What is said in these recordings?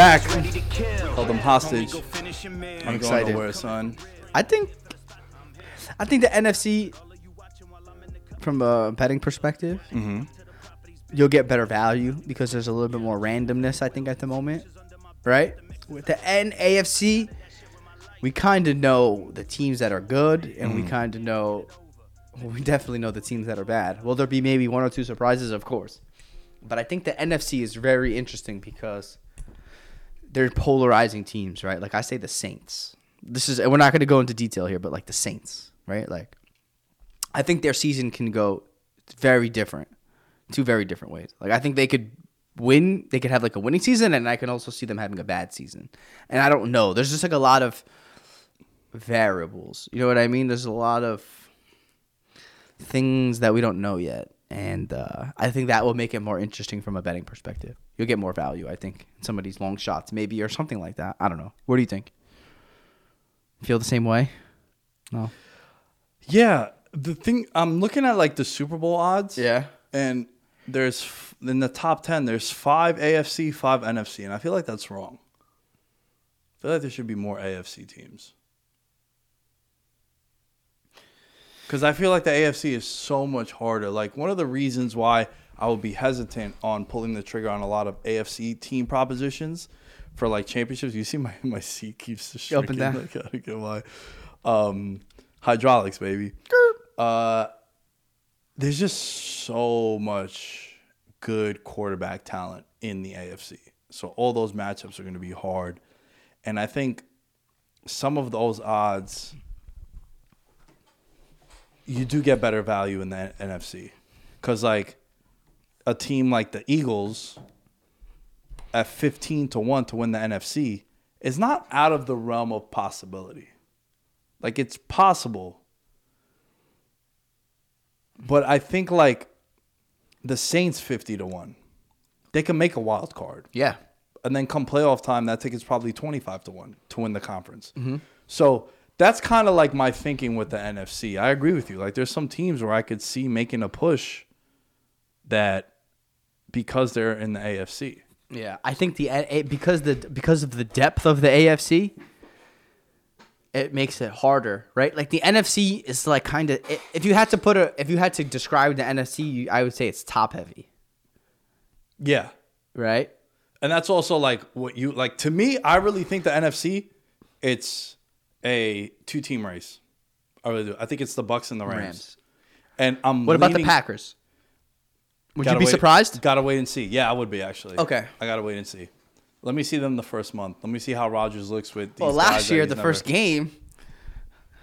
Back. ready to kill. Held them hostage. Homie, go finish your meal. I'm excited. Nowhere, son. I think I think the NFC from a betting perspective, Mm-hmm. you'll get better value because there's a little bit more randomness. I think at the moment, right? With the NAFC, we kind of know the teams that are good, and we kind of know, well, we definitely know the teams that are bad. Will there be maybe one or two surprises? Of course, but I think the NFC is very interesting because they're polarizing teams, right? Like I say, the Saints. This is we're not going to go into detail here, but like the Saints, right? Like I think their season can go very different, two very different ways. Like I think they could win, they could have like a winning season, and I can also see them having a bad season. And I don't know. There's just like a lot of variables. You know what I mean? There's a lot of things that we don't know yet. And uh, I think that will make it more interesting from a betting perspective. You'll get more value, I think, in some of these long shots, maybe, or something like that. I don't know. What do you think? Feel the same way? No. Yeah, the thing I'm looking at like the Super Bowl odds. Yeah. and there's in the top ten, there's five AFC, five NFC, and I feel like that's wrong. I feel like there should be more AFC teams. Because I feel like the AFC is so much harder. Like one of the reasons why I would be hesitant on pulling the trigger on a lot of AFC team propositions for like championships. You see my my seat keeps Up shrinking. and down. Like, I don't get why. Um, hydraulics, baby. Uh, there's just so much good quarterback talent in the AFC. So all those matchups are going to be hard. And I think some of those odds you do get better value in the NFC. Cuz like a team like the Eagles at 15 to 1 to win the NFC is not out of the realm of possibility. Like it's possible. But I think like the Saints 50 to 1. They can make a wild card. Yeah. And then come playoff time, that ticket's probably 25 to 1 to win the conference. Mm-hmm. So that's kind of like my thinking with the NFC. I agree with you. Like there's some teams where I could see making a push that because they're in the AFC. Yeah, I think the eh, eh, because the because of the depth of the AFC, it makes it harder, right? Like the NFC is like kind of if you had to put a if you had to describe the NFC, you, I would say it's top heavy, Yeah. right? And that's also like what you like to me, I really think the NFC it's a two team race. I really do. I think it's the Bucks and the Rams. Rams. And I'm What about the Packers? Would you be wait- surprised? Gotta wait and see. Yeah, I would be actually. Okay. I gotta wait and see. Let me see them the first month. Let me see how Rodgers looks with these Well, last year the never- first game,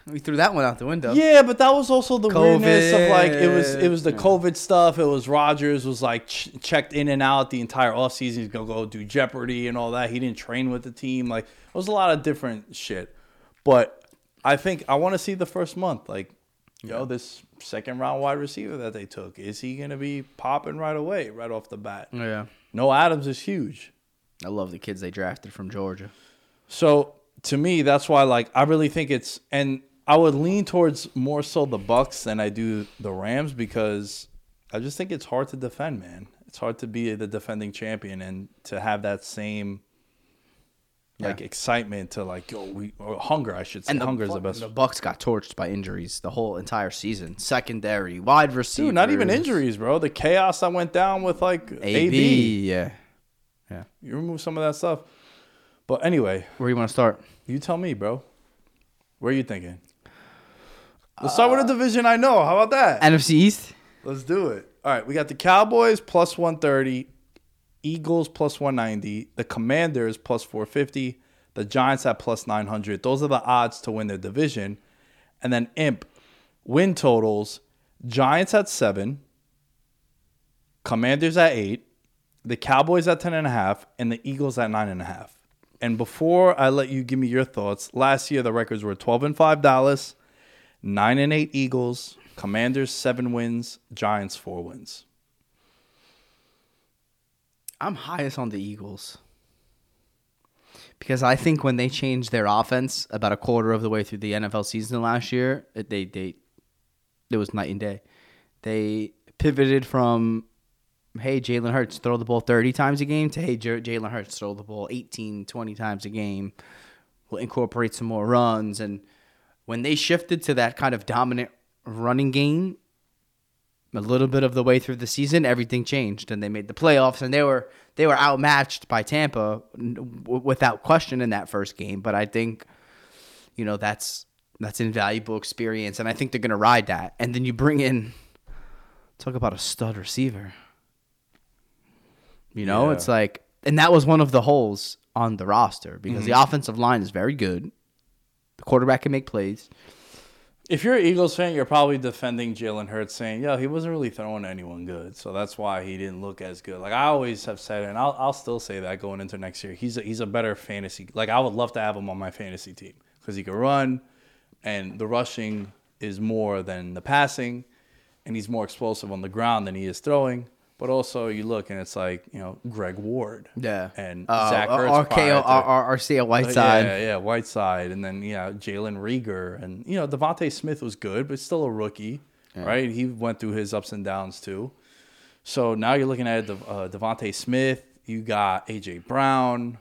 we threw that one out the window. Yeah, but that was also the weirdness of like it was it was the COVID. COVID stuff. It was Rodgers was like ch- checked in and out the entire offseason. He's gonna go do Jeopardy and all that. He didn't train with the team. Like it was a lot of different shit. But I think I want to see the first month. Like Yo, this second round wide receiver that they took, is he gonna be popping right away, right off the bat? Yeah. No Adams is huge. I love the kids they drafted from Georgia. So to me, that's why like I really think it's and I would lean towards more so the Bucks than I do the Rams because I just think it's hard to defend, man. It's hard to be the defending champion and to have that same like excitement to like yo we or hunger I should say And the, hunger is the best. the Bucks got torched by injuries the whole entire season. Secondary, wide receiver. Not even injuries, bro. The chaos that went down with like AB. AB. Yeah. You remove some of that stuff. But anyway, Where you want to start? You tell me, bro. Where are you thinking? Let's start with a uh, division I know. How about that? NFC East. Let's do it. All right, we got the Cowboys plus 130, Eagles plus 190, the Commanders plus 450, the Giants at plus 900. Those are the odds to win their division. And then Imp win totals Giants at 7, Commanders at 8, the Cowboys at 10.5, and the Eagles at 9.5. And before I let you give me your thoughts, last year the records were 12 and 5 Dallas, 9 and 8 Eagles, Commanders 7 wins, Giants 4 wins. I'm highest on the Eagles. Because I think when they changed their offense about a quarter of the way through the NFL season last year, it, they they it was night and day. They pivoted from hey Jalen Hurts throw the ball 30 times a game to hey Jalen Hurts throw the ball 18 20 times a game. We'll incorporate some more runs and when they shifted to that kind of dominant running game, a little bit of the way through the season, everything changed, and they made the playoffs, and they were they were outmatched by Tampa w- without question in that first game. But I think, you know, that's that's invaluable experience, and I think they're gonna ride that. And then you bring in, talk about a stud receiver. You know, Yeah. it's like, and that was one of the holes on the roster because the mm-hmm. offensive line is very good. The quarterback can make plays. If you're an Eagles fan, you're probably defending Jalen Hurts, saying, "Yo, he wasn't really throwing anyone good, so that's why he didn't look as good." Like I always have said, and I'll, I'll still say that going into next year, he's a, he's a better fantasy. Like I would love to have him on my fantasy team because he can run, and the rushing is more than the passing, and he's more explosive on the ground than he is throwing. But also, you look and it's like you know Greg Ward, Yeah, and uh, Zach Ertz RKO, Arcega-Whiteside. yeah, yeah, Whiteside, and then yeah, Jalen Reagor, and you know DeVonta Smith was good, but still a rookie, right? He went through his ups and downs too. So now you're looking at uh, DeVonta Smith. You got AJ Brown,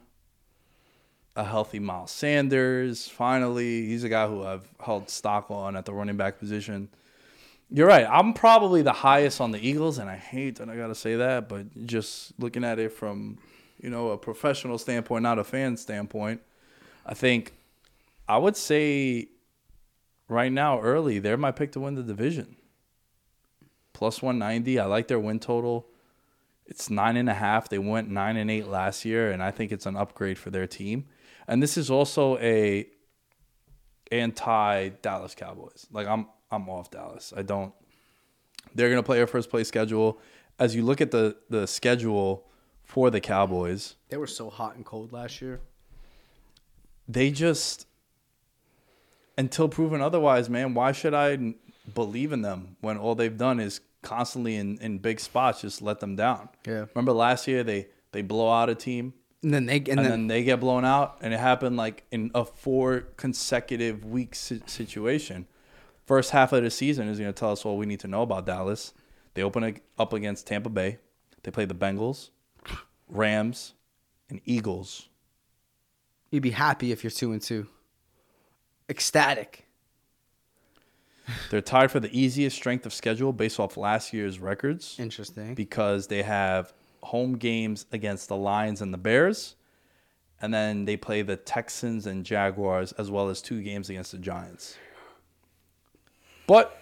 a healthy Miles Sanders. Finally, he's a guy who I've held stock on at the running back position. You're right. I'm probably the highest on the Eagles, and I hate that I got to say that, but just looking at it from, you know, a professional standpoint, not a fan standpoint, I think I would say right now, early, they're my pick to win the division. Plus 190. I like their win total. It's nine and a half. They went nine and eight last year, and I think it's an upgrade for their team. And this is also a anti Dallas Cowboys. Like I'm I'm off Dallas. I don't they're gonna play a first place schedule. As you look at the the schedule for the Cowboys, They were so hot and cold last year. they just until proven otherwise, man, why should I believe in them when all they've done is constantly in, in big spots just let them down? Yeah. Remember last year they they blow out a team And then they and, and, then, then, they get blown out, and it happened like in a four consecutive week si- situation. First half of the season is going to tell us all we need to know about Dallas. They open up against Tampa Bay. They play the Bengals, Rams, and Eagles. you'd be happy if you're two and two. Ecstatic. They're tied for the easiest strength of schedule based off last year's records Interesting. because they have home games against the Lions and the Bears, and then they play the Texans and Jaguars as well as two games against the Giants. But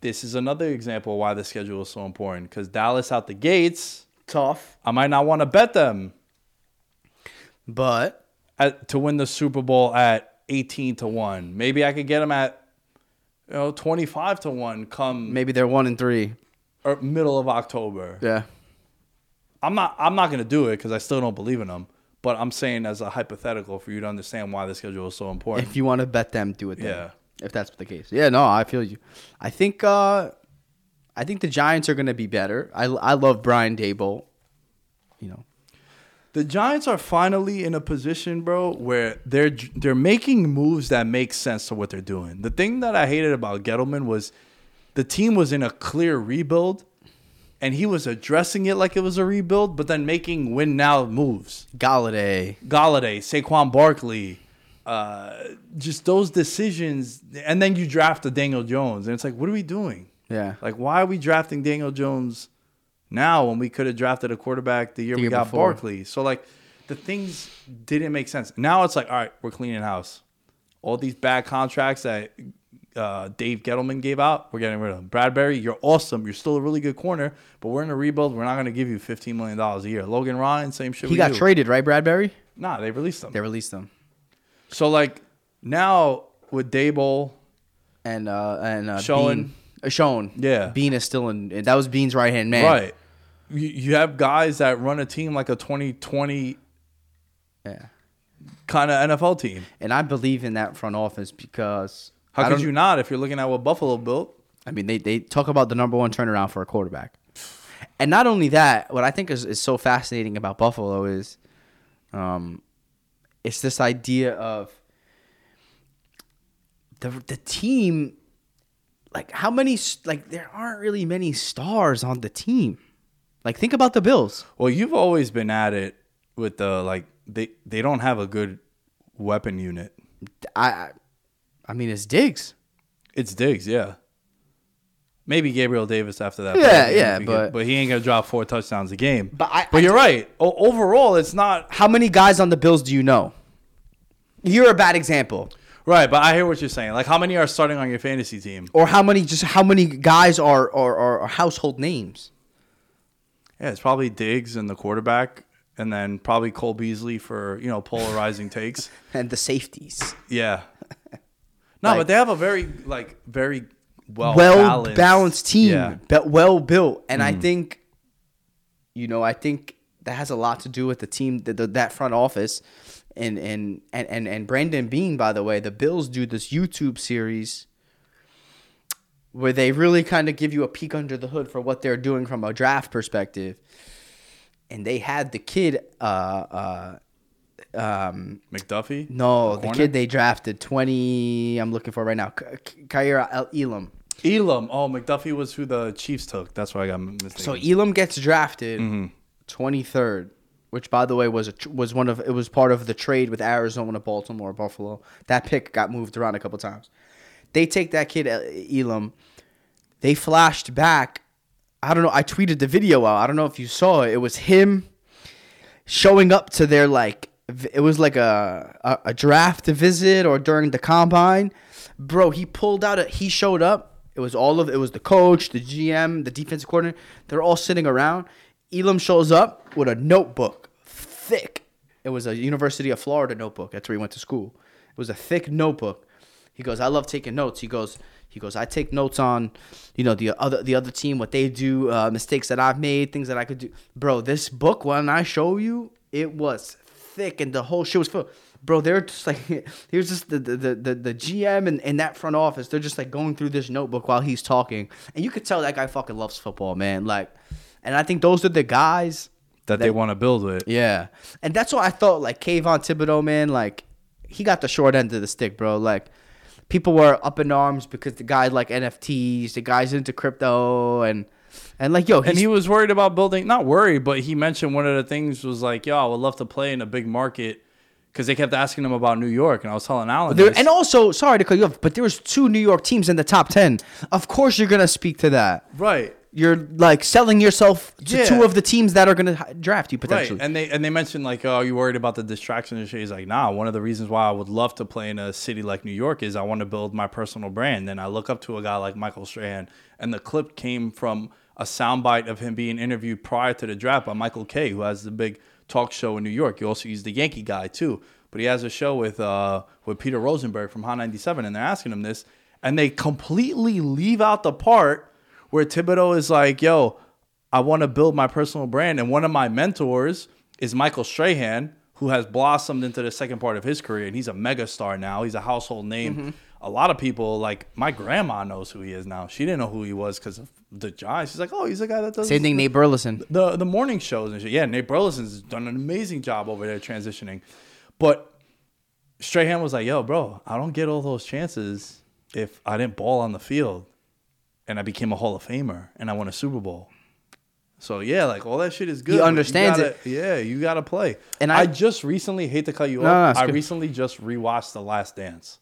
this is another example why the schedule is so important because Dallas out the gates, Tough. I might not want to bet them But at, to win the Super Bowl at 18 to 1. Maybe I could get them at you know 25 to 1 come maybe they're one and three. or middle of October. Yeah. I'm not I'm not gonna do it because I still don't believe in them. But I'm saying as a hypothetical for you to understand why the schedule is so important. If you want to bet them, do it then. Yeah. If that's the case. Yeah, no, I feel you. I think uh I think the Giants are going to be better. I I love Brian Daboll. You know, The Giants are finally in a position, bro, where they're they're making moves that make sense to what they're doing. The thing that I hated about Gettleman was the team was in a clear rebuild, and he was addressing it like it was a rebuild, but then making win now moves. Golladay. Golladay, Saquon Barkley, uh, just those decisions, and then you draft a Daniel Jones, and it's like, what are we doing? Yeah. Like, why are we drafting Daniel Jones now when we could have drafted a quarterback the year The we year got before. Barkley? So like, the things didn't make sense. Now it's like, all right, we're cleaning house. All these bad contracts that uh, Dave Gettleman gave out, we're getting rid of them. Bradberry, you're awesome. You're still a really good corner, but we're in a rebuild. We're not going to give you $15 million a year. Logan Ryan, same shit. He got you. traded, right, Bradberry? Nah, they released them. They released him. So like now with Daboll, And uh and uh Schoen. Beane. Uh, Schoen. Yeah. Beane is still in that was Beane's right hand man. right? You, you have guys that run a team like a 2020 Yeah. kind of NFL team. And I believe in that front office because How could you not if you're looking at what Buffalo built? I mean, they, they talk about the number one turnaround for a quarterback. And not only that, what I think is, is so fascinating about Buffalo is um, it's this idea of the, the team, like, how many, like, there aren't really many stars on the team. Like, think about the Bills. Well, you've always been at it with the like they they don't have a good weapon unit. I, I, I mean, it's Diggs. It's Diggs, yeah. Maybe Gabriel Davis after that. Yeah, game yeah, but- but he ain't gonna drop four touchdowns a game. But I- but I- you're right. O- overall, it's not How many guys on the Bills do you know? You're a bad example. right. But I hear what you're saying. Like, how many are starting on your fantasy team? Or how many, just how many guys are, are, are, are household names? Yeah, it's probably Diggs and the quarterback, and then probably Cole Beasley for you know polarizing takes. And the safeties. Yeah. No, Like- but they have a very like very well well balanced, team, Yeah. but well built. And I Mm. think, you know, I think that has a lot to do with the team, the, the, that front office, and and and and and Brandon Beane. By the way, the Bills do this YouTube series where they really kind of give you a peek under the hood for what they're doing from a draft perspective. And they had the kid, uh, uh, um, McDuffie. no, The the kid they drafted, twenty. I'm looking for right now, K- K- Kaiir Elam. Elam. Oh, McDuffie was who the Chiefs took. That's why I got mistaken. So Elam gets drafted Mm-hmm. 23rd, which by the way was a, tr- was one of it was part of the trade with Arizona, Baltimore, Buffalo. That pick got moved around a couple times. They take that kid El- Elam. They flashed back. I don't know. I tweeted the video out. I don't know if you saw it. It was him showing up to their like it was like a, a a draft visit or during the combine. Bro, he pulled out a he showed up. It was all of it was the coach, the GM, the defensive coordinator. They're all sitting around. Elam shows up with a notebook, thick. It was a University of Florida notebook. That's where he went to school. It was a thick notebook. He goes, I love taking notes. He goes, he goes, I take notes on, you know, the other the other team, what they do, uh, mistakes that I've made, things that I could do. Bro, this book when I show you, it was thick and the whole shit was full. Bro, they're just like here's just the the, the, the, GM and, and that front office. They're just like going through this notebook while he's talking. And you could tell that guy fucking loves football, man. Like and I think those are the guys that they want to build with. yeah. And that's why I thought like Kayvon Thibodeaux, man, like he got the short end of the stick, bro. Like people were up in arms because the guy like NFTs, the guy's into crypto and and like yo, And he was worried about building, not worried, but he mentioned one of the things was like, yo, I would love to play in a big market because they kept asking him about New York. And I was telling Alan, there, and also sorry to cut you off, but there was two New York teams in the top ten. Of course you're gonna speak to that. right. You're like selling yourself to Yeah. two of the teams that are gonna draft you Right, potentially. and they and they mentioned like, oh, are you worried about the distraction and shit? He's like, nah. One of the reasons why I would love to play in a city like New York is I want to build my personal brand. And I look up to a guy like Michael Strahan, and the clip came from a soundbite of him being interviewed prior to the draft by Michael Kay, who has the big talk show in New York. He also he's the Yankee guy too, but he has a show with uh with Peter Rosenberg from Hot 97, and they're asking him this, and they completely leave out the part where Thibodeaux is like, yo, I want to build my personal brand. And one of my mentors is Michael Strahan, who has blossomed into the second part of his career. And he's a megastar now. He's a household name a lot of people like my grandma knows who he is now. She didn't know who he was because of the Giants. She's like, oh, he's the guy that does the Same thing, Nate Burleson. the the morning shows and shit. Yeah, Nate Burleson's done an amazing job over there transitioning. But Strahan was like, "Yo, bro, I don't get all those chances if I didn't ball on the field, and I became a Hall of Famer and I won a Super Bowl." So yeah, like all that shit is good. you understands gotta- it. Yeah, you gotta play. And I, I- just recently hate to cut you No, no, off. it's I good. recently just rewatched The Last Dance.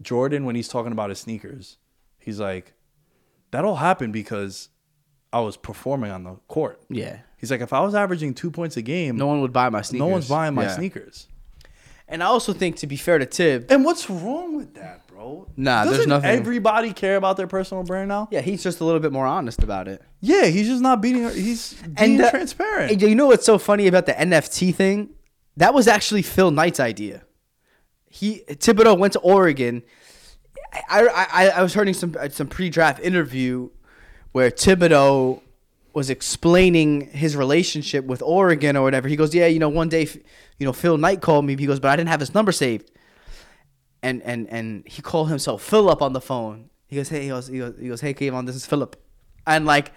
Jordan, when he's talking about his sneakers, he's like, "That all happened because I was performing on the court." Yeah. He's like, if I was averaging two points a game, No one would buy my sneakers. no one's buying my Yeah. sneakers. And I also think, to be fair to Tib, And what's wrong with that, bro? Nah, there's Doesn't nothing- Everybody care about their personal brand now. yeah, he's just a little bit more honest about it. Yeah, he's just not beating. He's being uh, transparent. And you know what's so funny about the NFT thing? That was actually Phil Knight's idea. He Thibodeaux went to Oregon. I I, I, was hearing some uh, some pre-draft interview where Thibodeaux was explaining his relationship with Oregon or whatever. He goes, "Yeah, you know, one day, you know, Phil Knight called me. He goes, but I didn't have his number saved." And and and he called himself Philip on the phone. He goes, "Hey, he goes, he goes, he goes hey, Kayvon, this is Philip," and like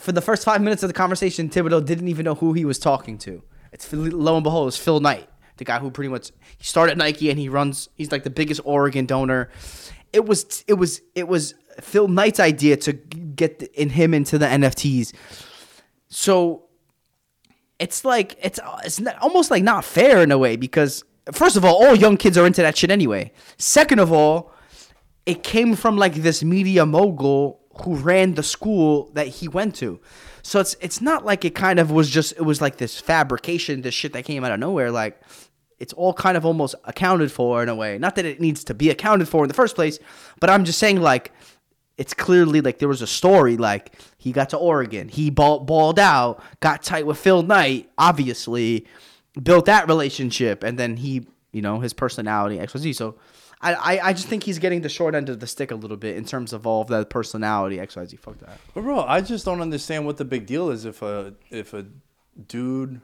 for the first five minutes of the conversation, Thibodeaux didn't even know who he was talking to. It's lo and behold, it's Phil Knight, the guy who pretty much he started Nike and he runs. He's like the biggest Oregon donor. It was it was it was Phil Knight's idea to get in him into the NFTs. So it's like it's it's almost like not fair in a way because first of all, all young kids are into that shit anyway. Second of all, it came from like this media mogul who ran the school that he went to. So it's it's not like it kind of was just it was like this fabrication, this shit that came out of nowhere. Like it's all kind of almost accounted for in a way. Not that it needs to be accounted for in the first place, but I'm just saying like it's clearly like there was a story like he got to Oregon, he ball, balled out, got tight with Phil Knight, obviously built that relationship, and then he, you know, his personality X Y Z. So I, I, I just think he's getting the short end of the stick a little bit in terms of all of that personality X Y Z. Fuck that. But bro, I just don't understand what the big deal is if a if a dude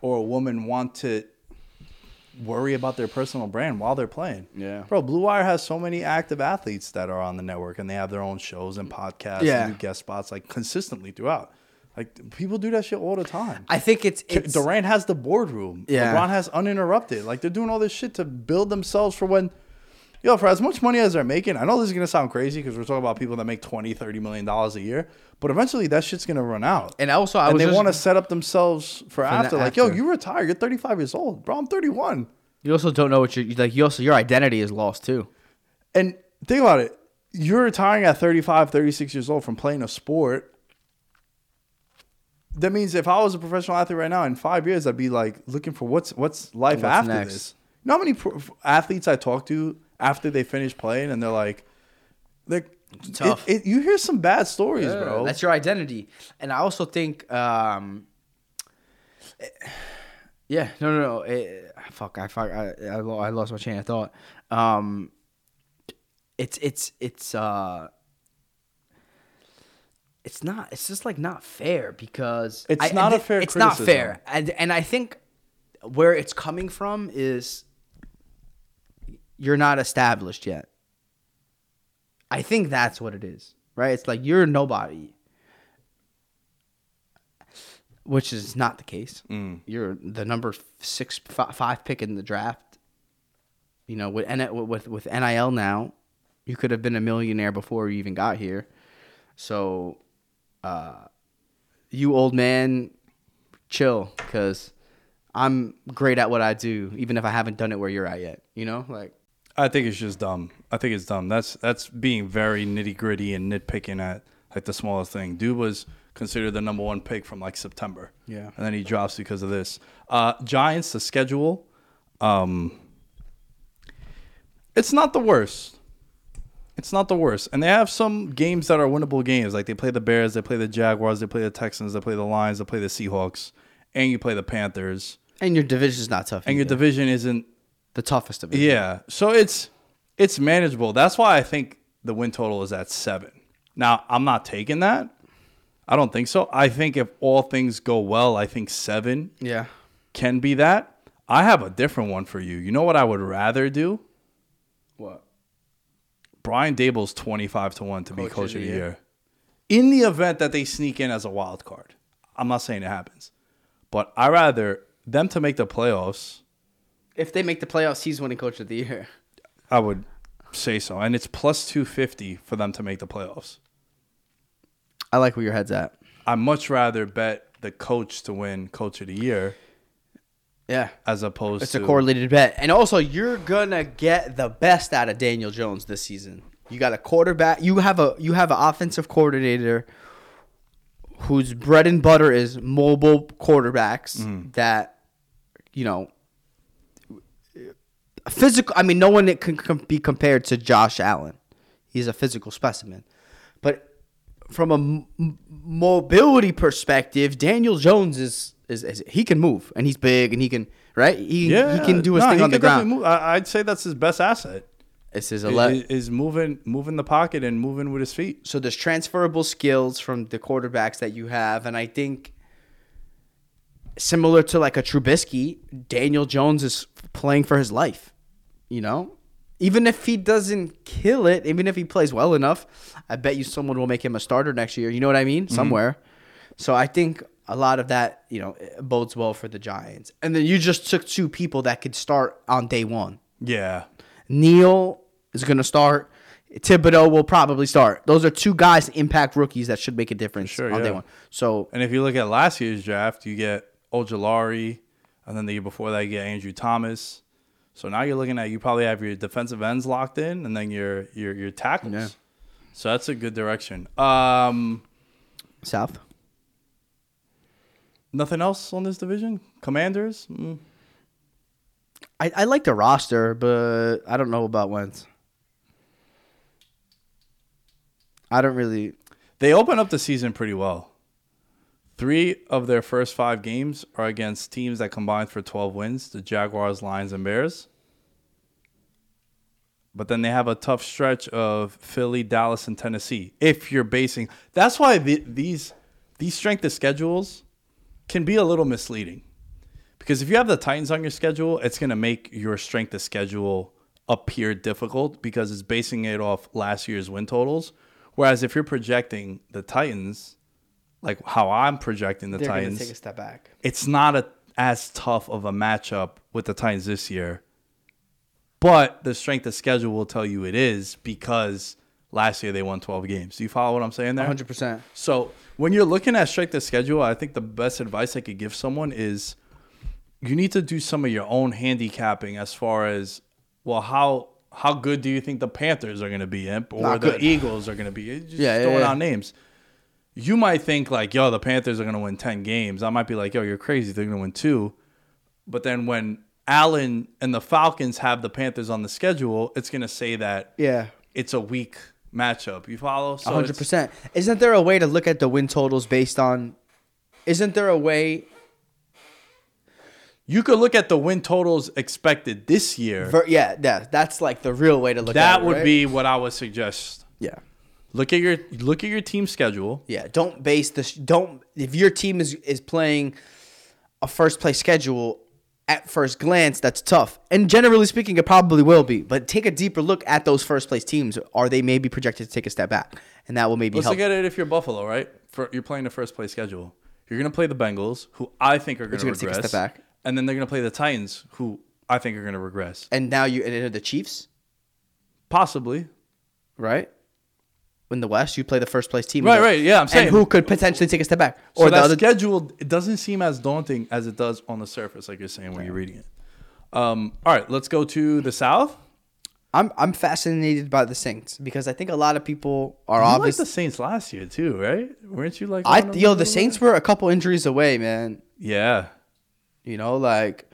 or a woman want to worry about their personal brand while they're playing. Yeah. Bro, Blue Wire has so many active athletes that are on the network and they have their own shows and podcasts Yeah. and guest spots like consistently throughout. Like people do that shit all the time. I think it's, it's Durant has the boardroom. Yeah. LeBron has uninterrupted. Like they're doing all this shit to build themselves for when Yo, for as much money as they're making, I know this is gonna sound crazy because we're talking about people that make 20 30 million dollars a year, but eventually that shit's gonna run out. And also, I and they want to set up themselves for, the after. Like, yo, you retire, you're 35 years old, bro. I'm 31. you also don't know what you're like. You also your identity is lost too. And think about it. You're retiring at 35, 36 years old from playing a sport. That means if I was a professional athlete right now, in five years, I'd be like looking for what's what's life What's after next? this. You know how many pro- athletes I talk to after they finish playing, and they're like, "They're tough. It, it, you hear some bad stories, bro. That's your identity. And I also think, um, yeah, no, no, no. fuck, I, fuck, I, I, I lost my chain of thought. Um, it's, it's, it's, uh, it's not. It's just like not fair because It's I- not a fair It's not fair, and and I think where it's coming from is you're not established yet. I think that's what it is, right? It's like you're nobody, which is not the case. Mm. You're the number six, five pick in the draft. You know, with with with NIL now, you could have been a millionaire before you even got here. So, uh, you old man, chill, because I'm great at what I do, even if I haven't done it where you're at yet. You know, like I think it's just dumb. I think it's dumb. That's that's being very nitty gritty and nitpicking at like the smallest thing. Dude was considered the number one pick from like September. Yeah. And then he drops because of this. Uh Giants, the schedule, um it's not the worst. It's not the worst. And they have some games that are winnable games. Like they play the Bears, they play the Jaguars, they play the Texans, they play the Lions, they play the Seahawks, and you play the Panthers. and your division is not tough. And your division isn't the toughest division. yeah. So it's it's manageable. That's why I think the win total is at seven. Now I'm not taking that. I don't think so. I think if all things go well, I think seven yeah. can be that. I have a different one for you. You know what I would rather do? What? Brian Daboll's 25 to 1 to be Coach coach of of the the year. year. In the event that they sneak in as a wild card. I'm not saying it happens. But I rather them to make the playoffs. If they make the playoffs, he's winning coach of the year. I would say so. And it's plus 250 for them to make the playoffs. I like where your head's at. I'd much rather bet the coach to win coach of the year Yeah. as opposed It's to It's a correlated bet. And also, you're gonna get the best out of Daniel Jones this season. You got a quarterback. You have a you have an offensive coordinator whose bread and butter is mobile quarterbacks Mm-hmm. that you know physical. I mean, no one that can com- be compared to Josh Allen. He's a physical specimen, but from a m- mobility perspective, Daniel Jones is, is is he can move and he's big and he can right. He Yeah, he can do his no, thing on the ground. Move. I, I'd say that's his best asset. This is a Is, is moving moving the pocket and moving with his feet. so there's transferable skills from the quarterbacks that you have, and I think similar to like a Trubisky, Daniel Jones is playing for his life. You know, even if he doesn't kill it, even if he plays well enough, I bet you someone will make him a starter next year. You know what I mean? Mm-hmm. Somewhere. So I think a lot of that, you know, eh, bodes well for the Giants. And then you just took two people that could start on day one. Yeah. Neal is going to start. Thibodeaux will probably start. Those are two guys, impact rookies that should make a difference Sure, on day one. So And if you look at last year's draft, you get Ojulari, and then the year before that, you get Andrew Thomas. So now you're looking at you probably have your defensive ends locked in, and then your your your tackles. Yeah. So that's a good direction. Um, South. nothing else on this division. Commanders. Mm. I, I like the roster, but I don't know about Wentz. I don't really. They open up the season pretty well. Three of their first five games are against teams that combined for 12 wins the Jaguars, Lions, and Bears. But then they have a tough stretch of Philly, Dallas, and Tennessee. If you're basing, that's why the, these these strength of schedules can be a little misleading. Because if you have the Titans on your schedule, it's going to make your strength of schedule appear difficult because it's basing it off last year's win totals. Whereas if you're projecting the Titans, like how I'm projecting the They're Titans, take a step back. it's not a, as tough of a matchup with the Titans this year. But the strength of schedule will tell you it is because last year they won 12 games. Do you follow what I'm saying there? 100%. So when you're looking at strength of schedule, I think the best advice I could give someone is you need to do some of your own handicapping as far as well how how good do you think the Panthers are going to be Imp, or Not the good. Eagles are going to be? Just Yeah, yeah, throwing yeah. out names. You might think like, yo, the Panthers are going to win 10 games. I might be like, yo, you're crazy. They're going to win two. But then when Allen and the Falcons have the Panthers on the schedule, it's going to say that Yeah. it's a weak matchup. You follow? One hundred percent. Isn't there a way to look at the win totals based on? Isn't there a way? You could look at the win totals expected this year. For, yeah, yeah, that's like the real way to look at it. that would right? be what I would suggest. yeah, Look at your look at your team schedule. yeah. Don't base this. Don't if your team is is playing a first place schedule at first glance, that's tough. And generally speaking, it probably will be. But take a deeper look at those first place teams. Are they maybe projected to take a step back? And that will maybe Let's help. look at it if you're Buffalo, right? For you're playing the first place schedule. You're gonna play the Bengals, who I think are gonna you're take a regress. step back. And then they're gonna play the Titans, who I think are gonna regress. and now you and the Chiefs, Possibly. right? In the West, you play the first place team. Right, And- right, yeah, I'm saying. And who could potentially take a step back? So Or the that other schedule it doesn't seem as daunting as it does on the surface, like you're saying when you're reading it. Um, all right, let's go to the South. I'm I'm fascinated by the Saints because I think a lot of people are You liked obvious. the Saints last year too, right? Weren't you like I on them a yo the bit? Saints were a couple injuries away, man. Yeah. You know, like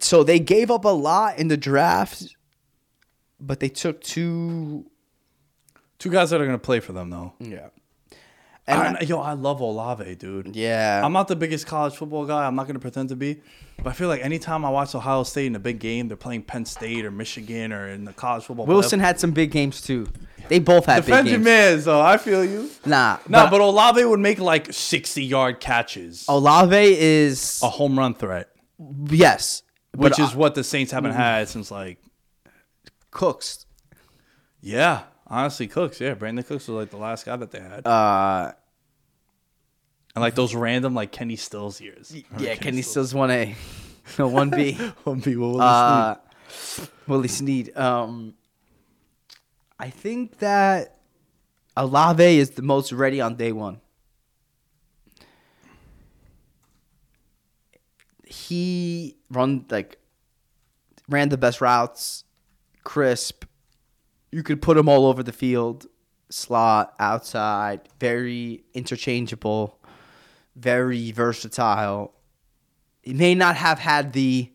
so they gave up a lot in the draft, but they took two. Two guys that are gonna play for them though. Yeah, and I- yo, I love Olave, dude. yeah, I'm not the biggest college football guy. I'm not going to pretend to be. But I feel like anytime I watch Ohio State in a big game, they're playing Penn State or Michigan or in the college football. Wilson playoff. had some big games too. They both had defend big your man, so I feel you. Nah, No, but but Olave would make like 60 yard catches, Olave is a home run threat, yes, which is what the Saints haven't mm-hmm. had since like Cooks. Yeah, honestly, Cooks. Yeah, Brandin Cooks was like the last guy that they had, Uh, and like those random like Kenny Stills years. yeah, Kenny Stills one A, no one B. One people. Uh, Willie Snead. Um, I think that Olave is the most ready on day one. He run like ran the best routes, crisp. You could put him all over the field, slot, outside, very interchangeable, very versatile. He may not have had the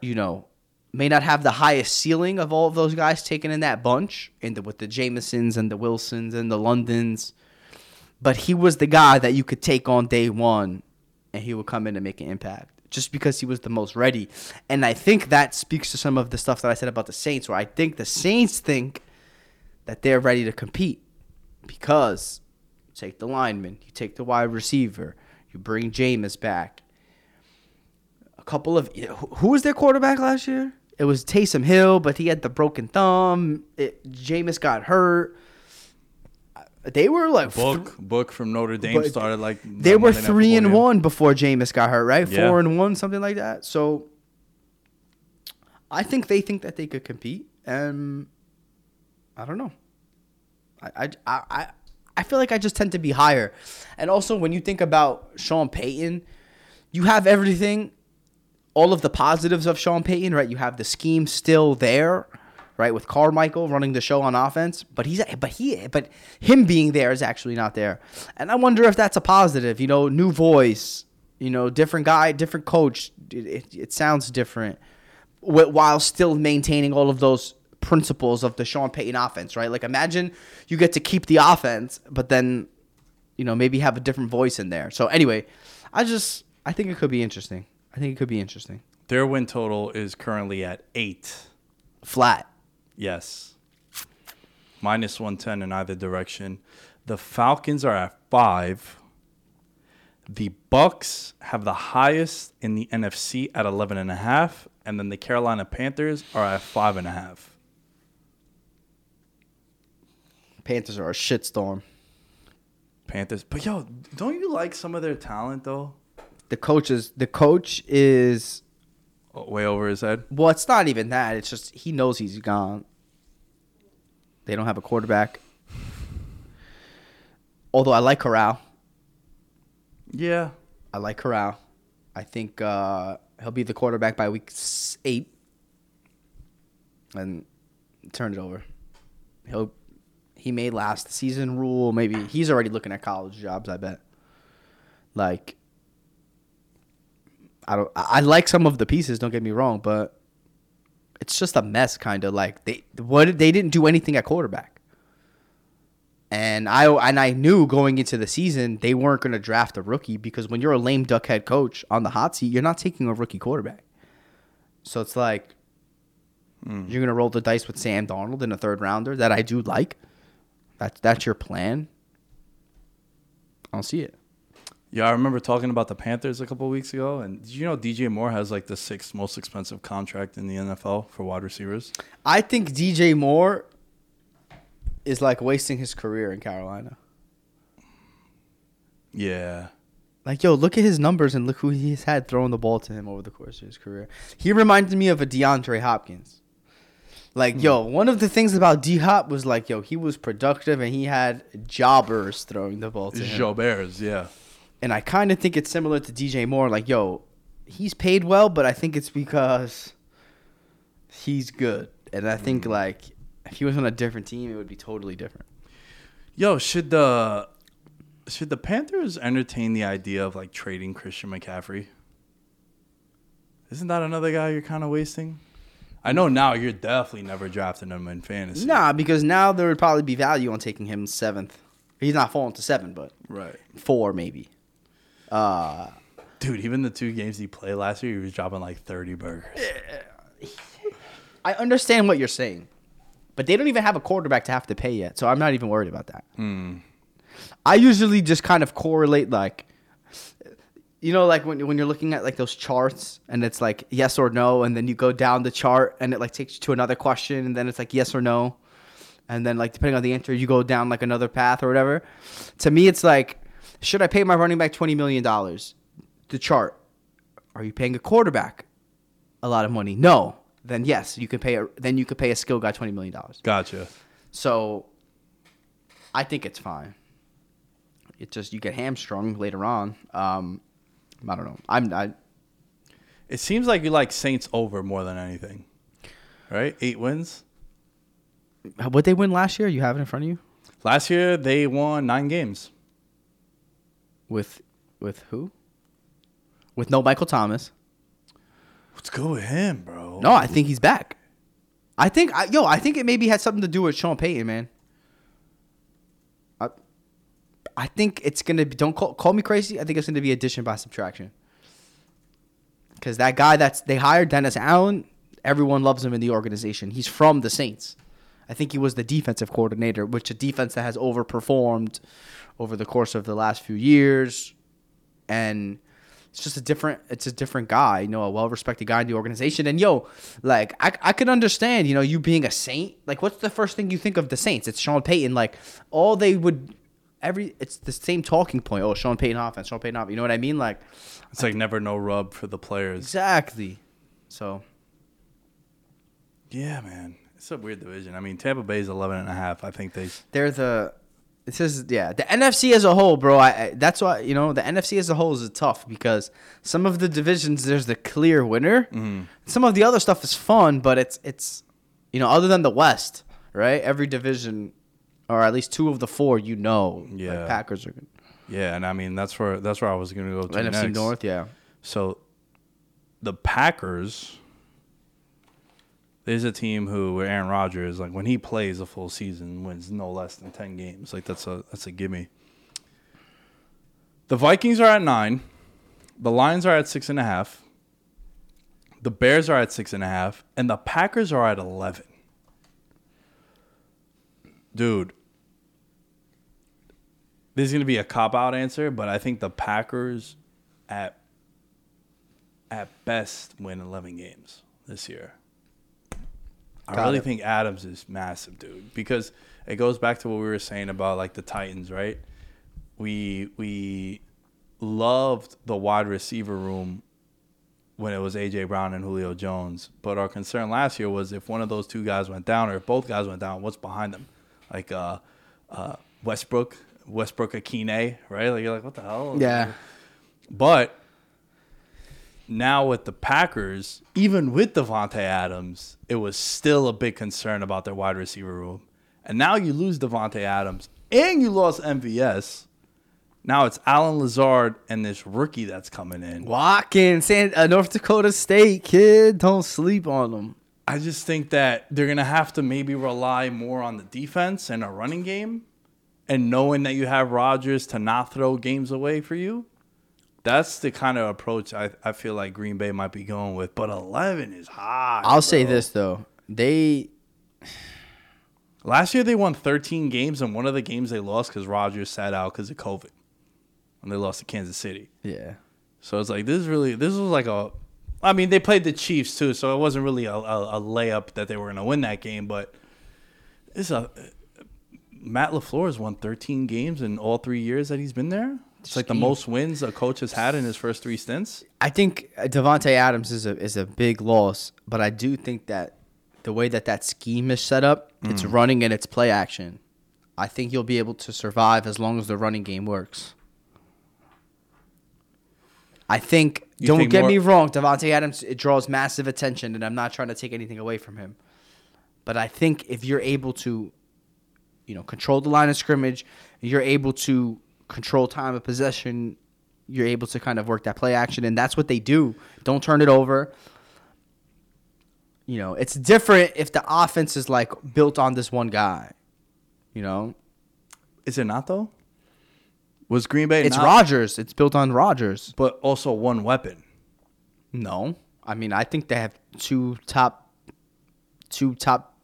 you know, may not have the highest ceiling of all of those guys taken in that bunch, and with the Jamesons and the Wilsons and the Londons, but he was the guy that you could take on day one, and he would come in and make an impact just because he was the most ready. And I think that speaks to some of the stuff that I said about the Saints, where I think the Saints think that they're ready to compete because you take the lineman, you take the wide receiver, you bring Jameis back, a couple of who was their quarterback last year? It was Taysom Hill, but he had the broken thumb. It, Jameis got hurt. They were like book book from Notre Dame started like they were three and one before Jameis got hurt, right? Yeah. Four and one, something like that. So I think they think that they could compete, and I don't know. I I. I I feel like I just tend to be higher. And also, when you think about Sean Payton, you have everything, all of the positives of Sean Payton, right? You have the scheme still there, right? With Carmichael running the show on offense, but he's but he but him being there is actually not there. And I wonder if that's a positive. You know, new voice, you know, different guy, different coach. It, it, it sounds different, while still maintaining all of those principles of the Sean Payton offense, right? Like imagine you get to keep the offense, but then you know maybe have a different voice in there. So anyway, I just I think it could be interesting. I think it could be interesting. Their win total is currently at eight. Flat. Yes. Minus 110 in either direction. The Falcons are at five. The Bucks have the highest in the NFC at 11 and a half, and then the Carolina Panthers are at five and a half. Panthers are a shitstorm. Panthers, but yo, don't you like some of their talent though? The coach is the coach is Way over his head. well, it's not even that. It's just he knows he's gone. They don't have a quarterback. Although I like Corral. Yeah, I like Corral. I think uh, he'll be the quarterback by week eight, and turn it over. He'll he may last the season rule. Maybe he's already looking at college jobs. I bet. Like, I don't. I like some of the pieces. Don't get me wrong, but it's just a mess. Kind of like they what they didn't do anything at quarterback. And I and I knew going into the season they weren't going to draft a rookie because when you're a lame duck head coach on the hot seat, you're not taking a rookie quarterback. So it's like hmm. you're going to roll the dice with Sam Darnold in a third rounder that I do like. That's that's your plan. I don't see it. Yeah. I remember talking about the Panthers a couple weeks ago, and did you know DJ Moore has like the sixth most expensive contract in the NFL for wide receivers? I think DJ Moore is like wasting his career in Carolina. Yeah. Like, yo, look at his numbers and look who he's had throwing the ball to him over the course of his career. He reminded me of a DeAndre Hopkins. Like, yo, hmm. one of the things about D Hop was like, yo, he was productive and he had jobbers throwing the ball to him. Jobbers, yeah. And I kind of think it's similar to DJ Moore. Like, yo, he's paid well, but I think it's because he's good. And I think, mm. like, if he was on a different team, it would be totally different. Yo, should the should the Panthers entertain the idea of like trading Christian McCaffrey? Isn't that another guy you're kind of wasting? I know now you're definitely never drafting him in fantasy. Nah, because now there would probably be value on taking him seventh. He's not falling to seven, but Right. four maybe. Uh, Dude, even the two games he played last year, he was dropping like 30 burgers. I understand what you're saying, but they don't even have a quarterback to have to pay yet, so I'm not even worried about that. I usually just kind of correlate like you know, like when when you're looking at like those charts and it's like yes or no, and then you go down the chart and it like takes you to another question, and then it's like yes or no, and then like depending on the answer, you go down like another path or whatever. To me, it's like, should I pay my running back twenty million dollars? The chart. Are you paying a quarterback a lot of money? No. Then yes, you can pay. A, then you could pay a skill guy twenty million dollars. Gotcha. So, I think it's fine. It just you get hamstrung later on. Um, I don't know. I'm I It seems like you like Saints over more than anything, right? Eight wins. what they win last year. You have it in front of you Last year they won nine games. With with who? With no Michael Thomas. What's good with him, bro? No, I think he's back. I think I, yo, I think it maybe had something to do with Sean Payton, man. I, I think it's gonna be. Don't call call me crazy. I think it's gonna be addition by subtraction. Because that guy that's they hired Dennis Allen, everyone loves him in the organization. He's from the Saints. I think he was the defensive coordinator, which a defense that has overperformed over the course of the last few years, and it's just a different it's a different guy you know a well-respected guy in the organization. And yo like I, I could understand you know you being a saint. Like what's the first thing you think of the saints? It's sean payton. Like all they would every it's the same talking point. Oh sean payton offense sean payton offense you know what i mean? Like It's like never no rub for the players. exactly. So. Yeah, man. It's a weird division. I mean, Tampa Bay's 11 and a half. I think they they're the it says yeah the nfc as a whole bro I, I that's why you know the nfc as a whole is tough because some of the divisions there's the clear winner. Mm-hmm. Some of the other stuff is fun but it's it's you know other than the west right? Every division or at least two of the four you know like Yeah. packers are good. Yeah, and I mean that's where that's where I was gonna go to nfc next. north yeah. So the Packers there's a team who Aaron Rodgers, like when he plays a full season, wins no less than ten games. Like that's a that's a gimme. The Vikings are at nine. The Lions are at six and a half. The Bears are at six and a half. And the Packers are at eleven. Dude. This is gonna be a cop out answer, but I think the Packers at at best win 11 games this year. I really it. think Adams is massive, dude, because it goes back to what we were saying about like the Titans, right? We we loved the wide receiver room when it was AJ Brown and Julio Jones, but our concern last year was if one of those two guys went down or if both guys went down, what's behind them? Like uh, uh, Westbrook, Westbrook Ikhine, right? Like you're like, what the hell? yeah But now with the Packers, even with Davante Adams, it was still a big concern about their wide receiver room. And now you lose Davante Adams and you lost MVS. Now it's Allen Lazard and this rookie that's coming in. Watkins, San, uh, North Dakota State kid. Don't sleep on them. I just think that they're going to have to maybe rely more on the defense and a running game. And knowing that you have Rodgers to not throw games away for you, that's the kind of approach I, I feel like Green Bay might be going with. But 11 is high. I'll say this though, they Last year they won 13 games, and one of the games they lost because Rodgers sat out because of COVID. And they lost to Kansas City. yeah. So it's like this is really this was like a. I mean, they played the Chiefs too, so it wasn't really a, a, a layup that they were going to win that game. But it's a Matt Lafleur has won 13 games in all three years that he's been there. It's like the Scheme. most wins a coach has had in his first three stints. I think Davante Adams is a is a big loss, but I do think that the way that that scheme is set up, it's Mm. running and it's play action. I think you'll be able to survive as long as the running game works. I think. You don't think get more- me wrong. Davante Adams it draws massive attention, and I'm not trying to take anything away from him. But I think if you're able to, you know, control the line of scrimmage, you're able to control time of possession, you're able to kind of work that play action, and that's what they do. Don't turn it over. You know, it's different if the offense is like built on this one guy. You know, Is it not though? Was Green Bay? it's not, Rodgers. It's built on Rodgers. but also one weapon. No, I mean I think they have two top, two top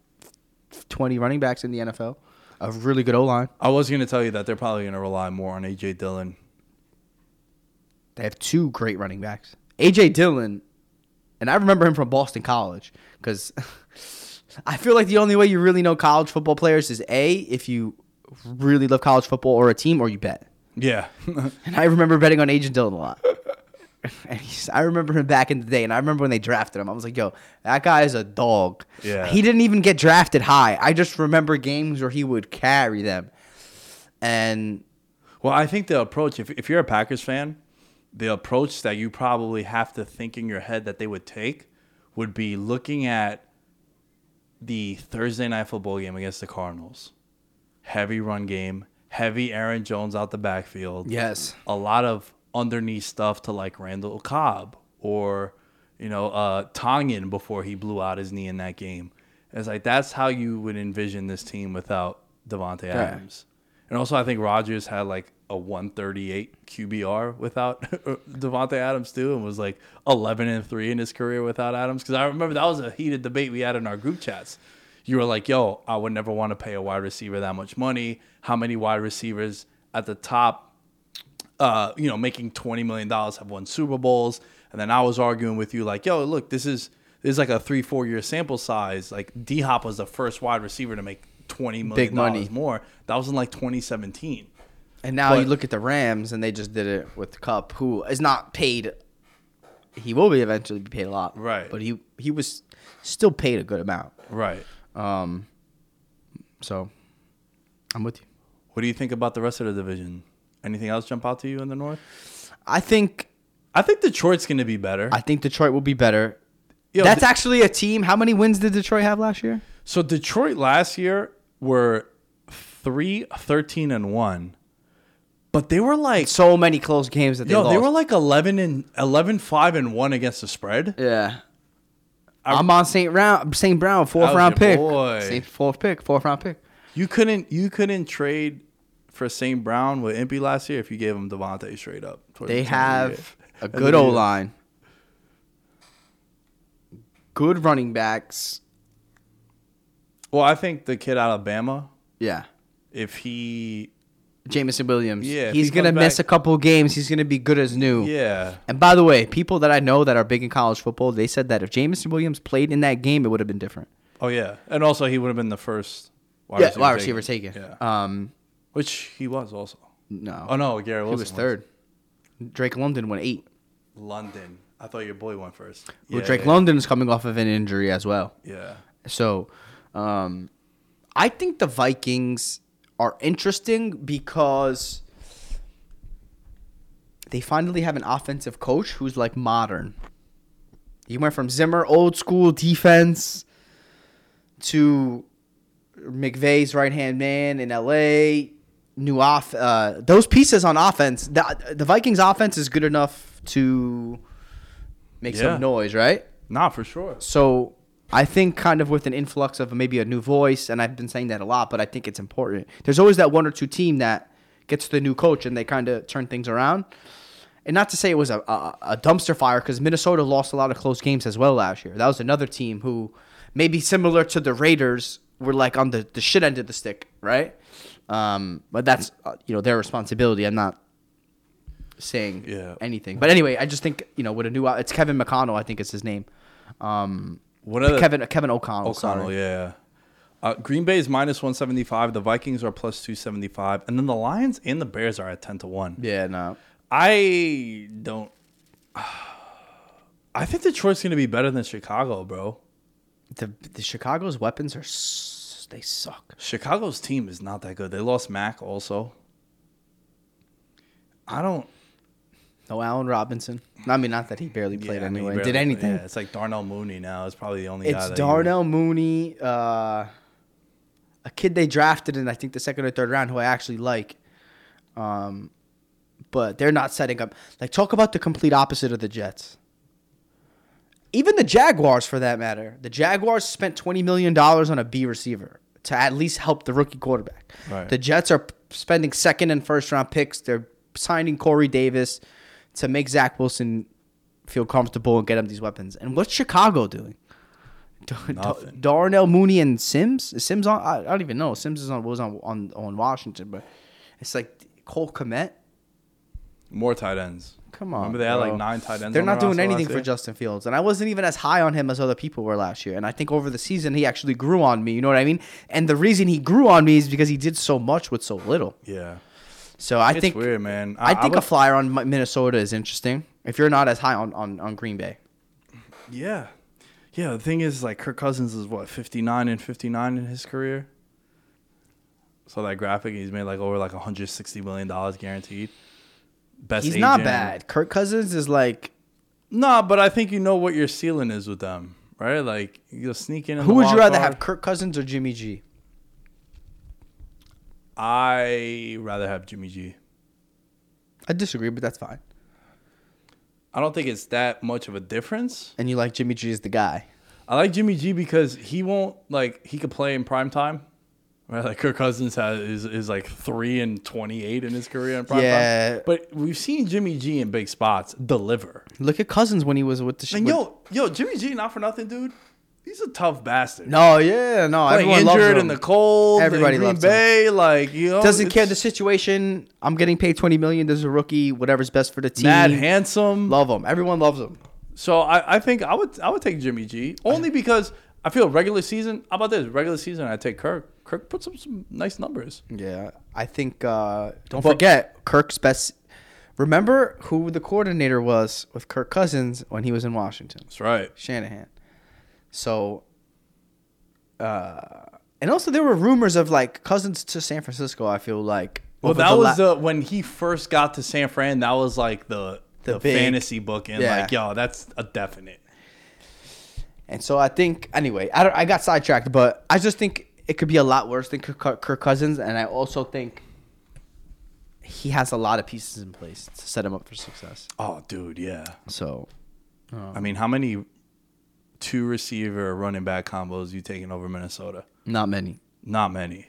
twenty running backs in the NFL. A really good O line. I was going to tell you that they're probably going to rely more on AJ Dillon. They have two great running backs. AJ Dillon, and I remember him from Boston College because I feel like the only way you really know college football players is A, if you really love college football or a team, or you bet. Yeah. And I remember betting on AJ Dillon a lot. and he's, I remember him back in the day, and I remember when they drafted him. I was like, "Yo, that guy is a dog." Yeah. He didn't even get drafted high. I just remember games where he would carry them, and Well, I think the approach, if, if you're a Packers fan, the approach that you probably have to think in your head that they would take would be looking at the Thursday night football game against the Cardinals. Heavy run game, heavy Aaron Jones out the backfield. yes, A lot of underneath stuff to like Randall Cobb or, you know, uh, Tonyan before he blew out his knee in that game. It's like that's how you would envision this team without Davante Adams. And also, I think Rodgers had like a 138 QBR without Davante Adams too, and was like 11 and three in his career without Adams. Because I remember that was a heated debate we had in our group chats. You were like, "Yo, I would never want to pay a wide receiver that much money. How many wide receivers at the top uh, you know, making twenty million dollars have won Super Bowls, and then I was arguing with you like, yo, look, this is this is like a three four year sample size. Like D Hop was the first wide receiver to make twenty million Big money. dollars more. That was in like twenty seventeen. and now you look at the Rams, and they just did it with Kupp, who is not paid. He will be eventually be paid a lot, Right. But he he was still paid a good amount. Right. Um, so I'm with you. What do you think about the rest of the division? Anything else jump out to you in the North? I think I think Detroit's going to be better. I think Detroit will be better. Yo, That's the- actually a team. How many wins did Detroit have last year? So Detroit last year were 3 13 and 1. But they were like So many close games that they Yo, lost. they were like 11 and 11 5 and 1 against the spread. yeah. I'm on St. Brown, St. Brown, fourth round pick. boy. Fourth pick, fourth round pick. You couldn't you couldn't trade for St. Brown with Impy last year if you gave him Davante straight up. They the end of the have a good O line, good running backs. Well, I think the kid out of Bama, Yeah. if he Jameson Williams. Yeah, He's he going to miss a couple games. He's going to be good as new. yeah. And by the way, people that I know that are big in college football, they said that if Jameson Williams played in that game, it would have been different. Oh yeah. And also he would have been the first wide yeah, receiver wide taken. taken. Yeah. Um, Which he was also. no. Oh no, Garrett He was third. Drake London went eight. London. I thought your boy went first. Well, Yeah, Drake yeah, London is coming off of an injury as well. Yeah. So, um, I think the Vikings are interesting because they finally have an offensive coach who's like modern. He went from Zimmer, old school defense, to McVay's right hand man in LA. New off uh, those pieces on offense. The, the Vikings offense is good enough to make Yeah. some noise, right? Nah, for sure. So I think kind of with an influx of maybe a new voice, and I've been saying that a lot, but I think it's important. There's always that one or two team that gets the new coach and they kind of turn things around. And not to say it was a, a, a dumpster fire because Minnesota lost a lot of close games as well last year. That was another team who maybe similar to the Raiders were like on the, the shit end of the stick, right? Um, but that's uh, you know their responsibility. I'm not saying Yeah. anything. But anyway, I just think you know with a new it's Kevin McConnell, I think it's his name. Um, What are Kevin Kevin O'Connell. O'Connell, sorry. yeah. Uh, Green Bay is minus 175. The Vikings are plus 275. And then the Lions and the Bears are at 10 to 1. Yeah, no. I don't. I think Detroit's going to be better than Chicago, bro. The the Chicago's weapons are they suck. Chicago's team is not that good. They lost Mac also. I don't. No Allen Robinson. I mean, not that he barely played yeah, I mean, anyway. barely- Did anything? Yeah, it's like Darnell Mooney now. It's probably the only it's Darnell Mooney, uh, a kid they drafted in I think the second or third round who I actually like. Um, but they're not setting up. Like talk about the complete opposite of the Jets. Even the Jaguars, for that matter, the Jaguars spent twenty million dollars on a B receiver to at least help the rookie quarterback. Right. The Jets are spending second and first round picks. They're signing Corey Davis to make Zach Wilson feel comfortable and get him these weapons. And what's Chicago doing? Nothing. Darnell Mooney and Sims. Is Sims on? I, I don't even know. Sims is on was on on on Washington, but it's like Cole Kmet. More tight ends. Come on. Remember they had bro. like nine tight ends. They're not doing anything for? Justin Fields, and I wasn't even as high on him as other people were last year. And I think over the season he actually grew on me. You know what I mean? And the reason he grew on me is because he did so much with so little. Yeah. So I It's think weird, man. I, think a would- flyer on Minnesota is interesting. If you're not as high on, on, on Green Bay, Yeah. Yeah, the thing is, like, Kirk Cousins is what, 59 and 59 in his career? So that graphic, he's made like over like $160 million guaranteed. Best he's not bad. Kirk Cousins is like No, but I think you know what your ceiling is with them, right? Like, you'll sneak in. who would you rather card. have, Kirk Cousins or Jimmy G? I rather have Jimmy G. I disagree, but that's fine. I don't think it's that much of a difference. And you like Jimmy G as the guy. I like Jimmy G because he won't like he could play in prime time. Right, like Kirk Cousins has is, is like three and twenty eight in his career in prime Yeah. time. But we've seen Jimmy G in big spots deliver. Look at Cousins when he was with the. sh- And with- yo, yo, Jimmy G, not for nothing, dude. He's a tough bastard. no, yeah, no, Playing everyone loves injured him. in the cold. Everybody in Green loves him. Bay, like you know, Doesn't care the situation. I'm getting paid twenty million. There's a rookie. Whatever's best for the team. Mad handsome. Love him. Everyone loves him. So I, I think I would I would take Jimmy G only because I feel regular season. How about this? Regular season, I take Kirk. Kirk puts up some nice numbers. Yeah, I think. Uh, don't But- forget Kirk's best. Remember who the coordinator was with Kirk Cousins when he was in Washington? That's right. Shanahan. So, uh, and also there were rumors of like Cousins to San Francisco. I feel like. Well, that was la- the when he first got to San Fran. That was like the The the, big- fantasy book, and yeah. like, yo, that's a definite. And so I think anyway, I, don't, I got sidetracked, but I just think it could be a lot worse than Kirk, Kirk Cousins, and I also think he has a lot of pieces in place to set him up for success. Oh, dude, yeah. So I um, mean, how many two receiver running back combos you taking over Minnesota? not many. Not many.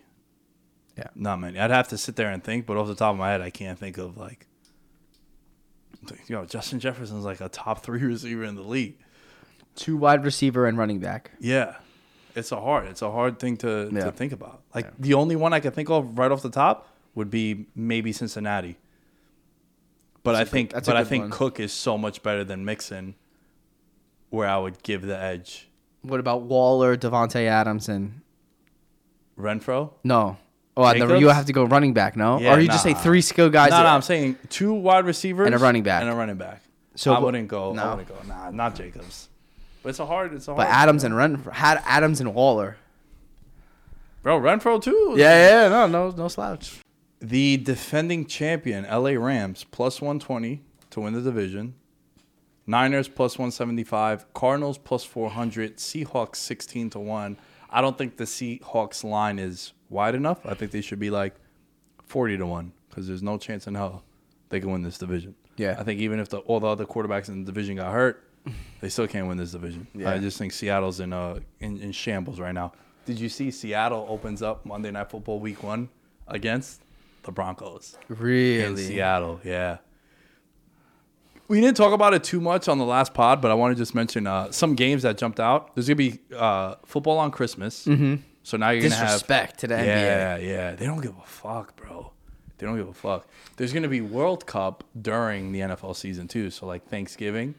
Yeah. Not many. I'd have to sit there and think, but off the top of my head, I can't think of like. You know, Justin Jefferson's like a top three receiver in the league. Two wide receiver and running back. Yeah, it's a hard. It's a hard thing to, Yeah. to think about. Like the only one I can think of right off the top would be maybe Cincinnati. But I think, a but I think one. Cook is so much better than Mixon, where I would give the edge. What about Waller, Davante Adams, and Renfrow. no? Oh, the, you have to go running back, no? Yeah, or you just say three skill guys. no, that- no, I'm saying two wide receivers And a running back. and a running back. So So I wouldn't go. no. I wouldn't go. Nah, not Jacobs. But it's a hard. It's a but. Adams and Ren had Adams and Waller. bro, Renfrow too. Yeah, yeah, no, no, no slouch. The defending champion, LA Rams, plus 120 to win the division. Niners plus 175. Cardinals plus 400. Seahawks 16 to 1. I don't think the Seahawks line is wide enough. I think they should be like 40 to 1 because there's no chance in hell they can win this division. Yeah. I think even if the, all the other quarterbacks in the division got hurt, they still can't win this division. Yeah. I just think Seattle's in, uh, in, in shambles right now. Did you see Seattle opens up Monday Night Football week one against the Broncos in Really? Seattle? Yeah. We didn't talk about it too much on the last pod, but I want to just mention uh, some games that jumped out. There's gonna be uh, football on Christmas, mm-hmm. so now you're gonna have Disrespect to the NBA. yeah, yeah. They don't give a fuck, bro. They don't give a fuck. There's gonna be World Cup during the NFL season too. So like Thanksgiving,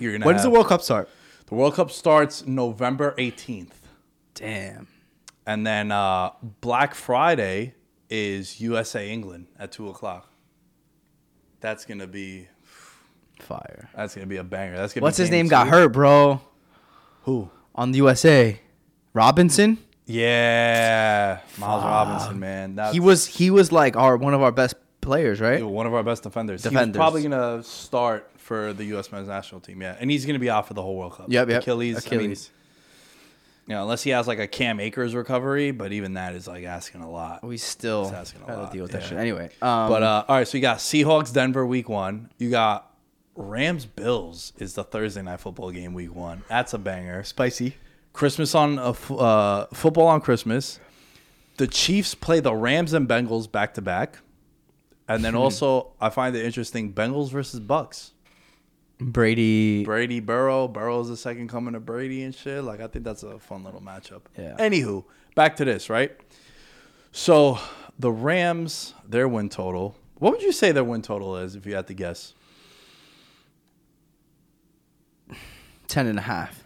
you're gonna. When does the have- World Cup start? The World Cup starts November 18th, Damn. and then uh, Black Friday is USA England at two o'clock. That's gonna be Fire. that's gonna be a banger. That's gonna. What's be his game name? Got two. hurt, bro. Who? On the USA. Robinson. Yeah, Miles Robinson, man. That's, He was he was like our one of our best players, right? one of our best defenders. He Defenders. probably gonna start for the U.S. men's national team. Yeah, and he's gonna be out for the whole World Cup. Yep, yep. Achilles. Achilles. Achilles. you know, unless he has like a Cam Akers recovery, but even that is like asking a lot. we still He's asking a lot, deal with that yeah. shit. Anyway, um, But uh, all right, so you got Seahawks Denver week one. You got Rams Bills is the Thursday night football game week one. That's a banger. spicy. Christmas on uh, f- uh, football on Christmas. The Chiefs play the Rams and Bengals back to back, and then also I find it interesting Bengals versus Bucks. Brady. Brady Burrow. Burrow's the second coming of Brady and shit. Like I think that's a fun little matchup. Yeah. Anywho, back to this, right? So the Rams, their win total What would you say their win total is if you had to guess? Ten and a half.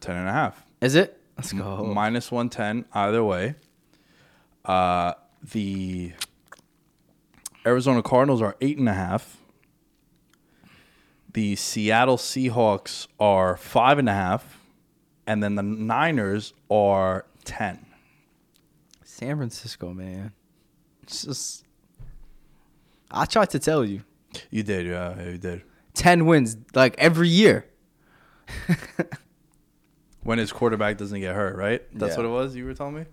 Ten and a half. Is it? Let's go. Minus one ten either way. Uh, the Arizona Cardinals are eight and a half. The Seattle Seahawks are five and a half, and then the Niners are ten. San Francisco, man. It's just. I tried to tell you. You did, yeah, yeah, you did. 10 wins like every year. When his quarterback doesn't get hurt, right? That's Yeah. what it was. You were telling me.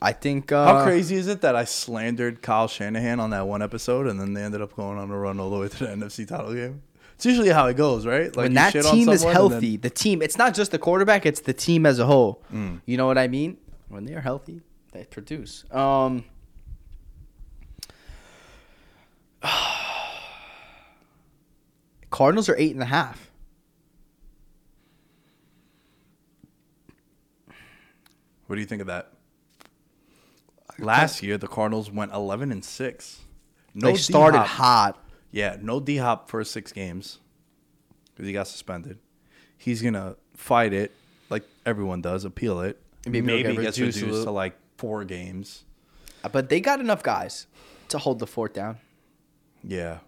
I think. Uh, How crazy is it that I slandered Kyle Shanahan on that one episode, and then they ended up going on a run all the way to the NFC title game? It's usually how it goes, right? Like when that team is and then- healthy, the team, it's not just the quarterback, it's the team as a whole. Mm. You know what I mean? When they're healthy, they produce. Um, Cardinals are eight and a half. What do you think of that? Last year, the Cardinals went 11 and six. No they started D-Hop. hot. Yeah, no D Hop for six games because he got suspended. He's gonna fight it like everyone does, appeal it. Maybe Maybe, he'll gets reduced to like four games. Uh, but they got enough guys to hold the fort down. Yeah,